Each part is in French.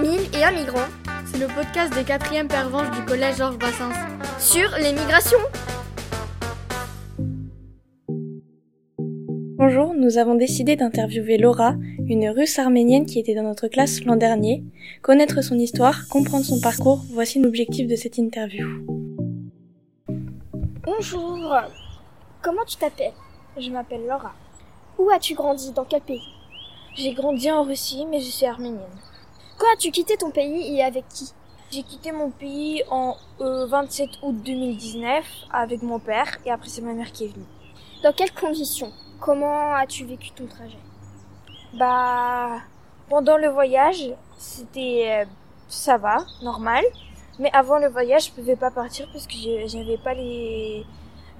Mille et un migrant. C'est le podcast des quatrièmes pervenches du collège Georges Brassens. Sur les migrations. Bonjour, nous avons décidé d'interviewer Laura, une russe arménienne qui était dans notre classe l'an dernier. Connaître son histoire, comprendre son parcours, voici l'objectif de cette interview. Bonjour. Comment tu t'appelles? Je m'appelle Laura. Où as-tu grandi? Dans quel pays? J'ai grandi en Russie, mais je suis arménienne. Quand as-tu quitté ton pays et avec qui? J'ai quitté mon pays en 27 août 2019 avec mon père et après c'est ma mère qui est venue. Dans quelles conditions? Comment as-tu vécu ton trajet? Bah, pendant le voyage, c'était euh, ça va, normal. Mais avant le voyage, je pouvais pas partir parce que j'avais pas les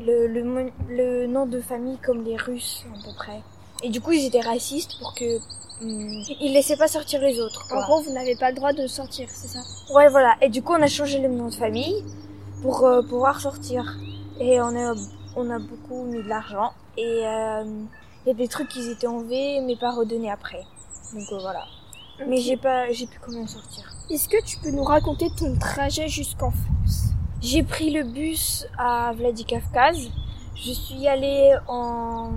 le, le, le, nom de famille comme les Russes à peu près. Et du coup, ils étaient racistes pour que hum, ils laissaient pas sortir les autres. En gros, vous n'avez pas le droit de sortir, c'est ça? Ouais, voilà. Et du coup, on a changé le nom de famille pour euh, pouvoir sortir. Et on a on a beaucoup mis de l'argent et euh, il y a des trucs qui étaient enlevés mais pas redonnés après. Donc euh, voilà. Mais j'ai pas j'ai pu quand même sortir. Est-ce que tu peux nous raconter ton trajet jusqu'en France? J'ai pris le bus à Vladikavkaz. Je suis allée en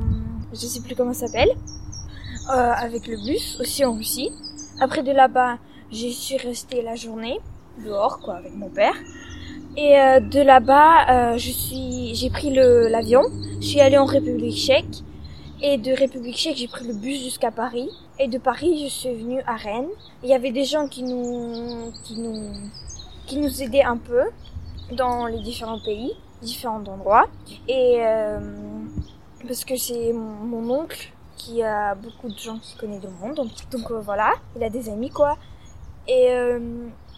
je sais plus comment ça s'appelle euh, avec le bus aussi en Russie. Après de là-bas, je suis restée la journée dehors quoi avec mon père. Et euh, de là-bas, euh, je suis, j'ai pris le l'avion. Je suis allée en République Tchèque. Et de République Tchèque, j'ai pris le bus jusqu'à Paris. Et de Paris, je suis venue à Rennes. Il y avait des gens qui nous, qui nous, qui nous aidaient un peu dans les différents pays, différents endroits. Et euh, parce que c'est mon, mon, oncle qui a beaucoup de gens qui connaissent le monde. Donc, donc voilà, il a des amis quoi. Et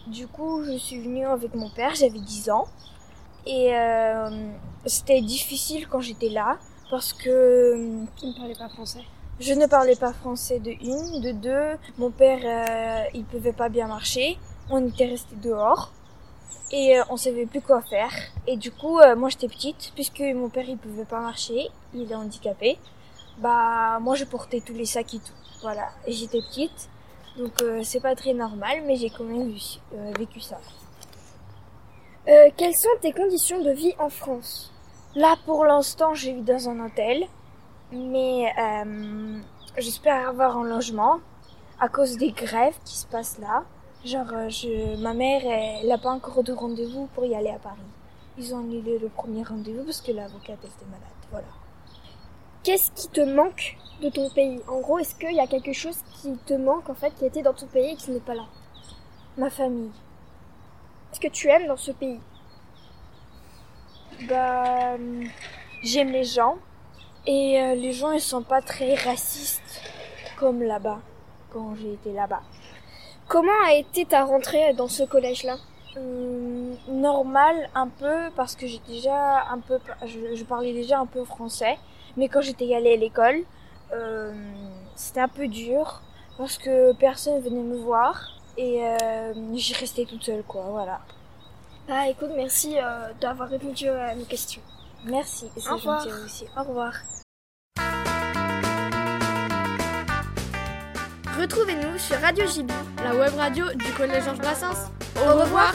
du coup, je suis venue avec mon père, j'avais 10 ans. Et euh, c'était difficile quand j'étais là parce que... Tu ne parlais pas français Je ne parlais pas français de une, de deux. Mon père, euh, il pouvait pas bien marcher. On était resté dehors et euh, on savait plus quoi faire. Et du coup, euh, moi j'étais petite puisque mon père il pouvait pas marcher, il est handicapé. Bah moi je portais tous les sacs et tout. Voilà, et j'étais petite. Donc euh, c'est pas très normal, mais j'ai quand même vécu, euh, ça. Quelles sont tes conditions de vie en France? Là pour l'instant je vis dans un hôtel, mais j'espère avoir un logement à cause des grèves qui se passent là. Genre je, ma mère elle n'a pas encore de rendez-vous pour y aller à Paris. Ils ont annulé le premier rendez-vous parce que l'avocate était malade. Voilà. Qu'est-ce qui te manque de ton pays? En gros, est-ce qu'il y a quelque chose qui te manque en fait, qui était dans ton pays et qui n'est pas là? Ma famille. Est-ce que tu aimes dans ce pays? Bah, j'aime les gens et euh, les gens ils sont pas très racistes comme là-bas quand j'ai été là-bas. Comment a été ta rentrée dans ce collège-là hum, Normal un peu parce que j'ai déjà un peu, je, je parlais déjà un peu français. Mais quand j'étais allée à l'école, euh, c'était un peu dur parce que personne venait me voir et euh, j'ai resté toute seule, quoi. Voilà. Ah, écoute, merci euh, d'avoir répondu à mes questions. Merci. C'est gentil aussi. Au revoir. Retrouvez-nous sur Radio JB, la web radio du Collège Georges Brassens. Au, Au revoir. revoir.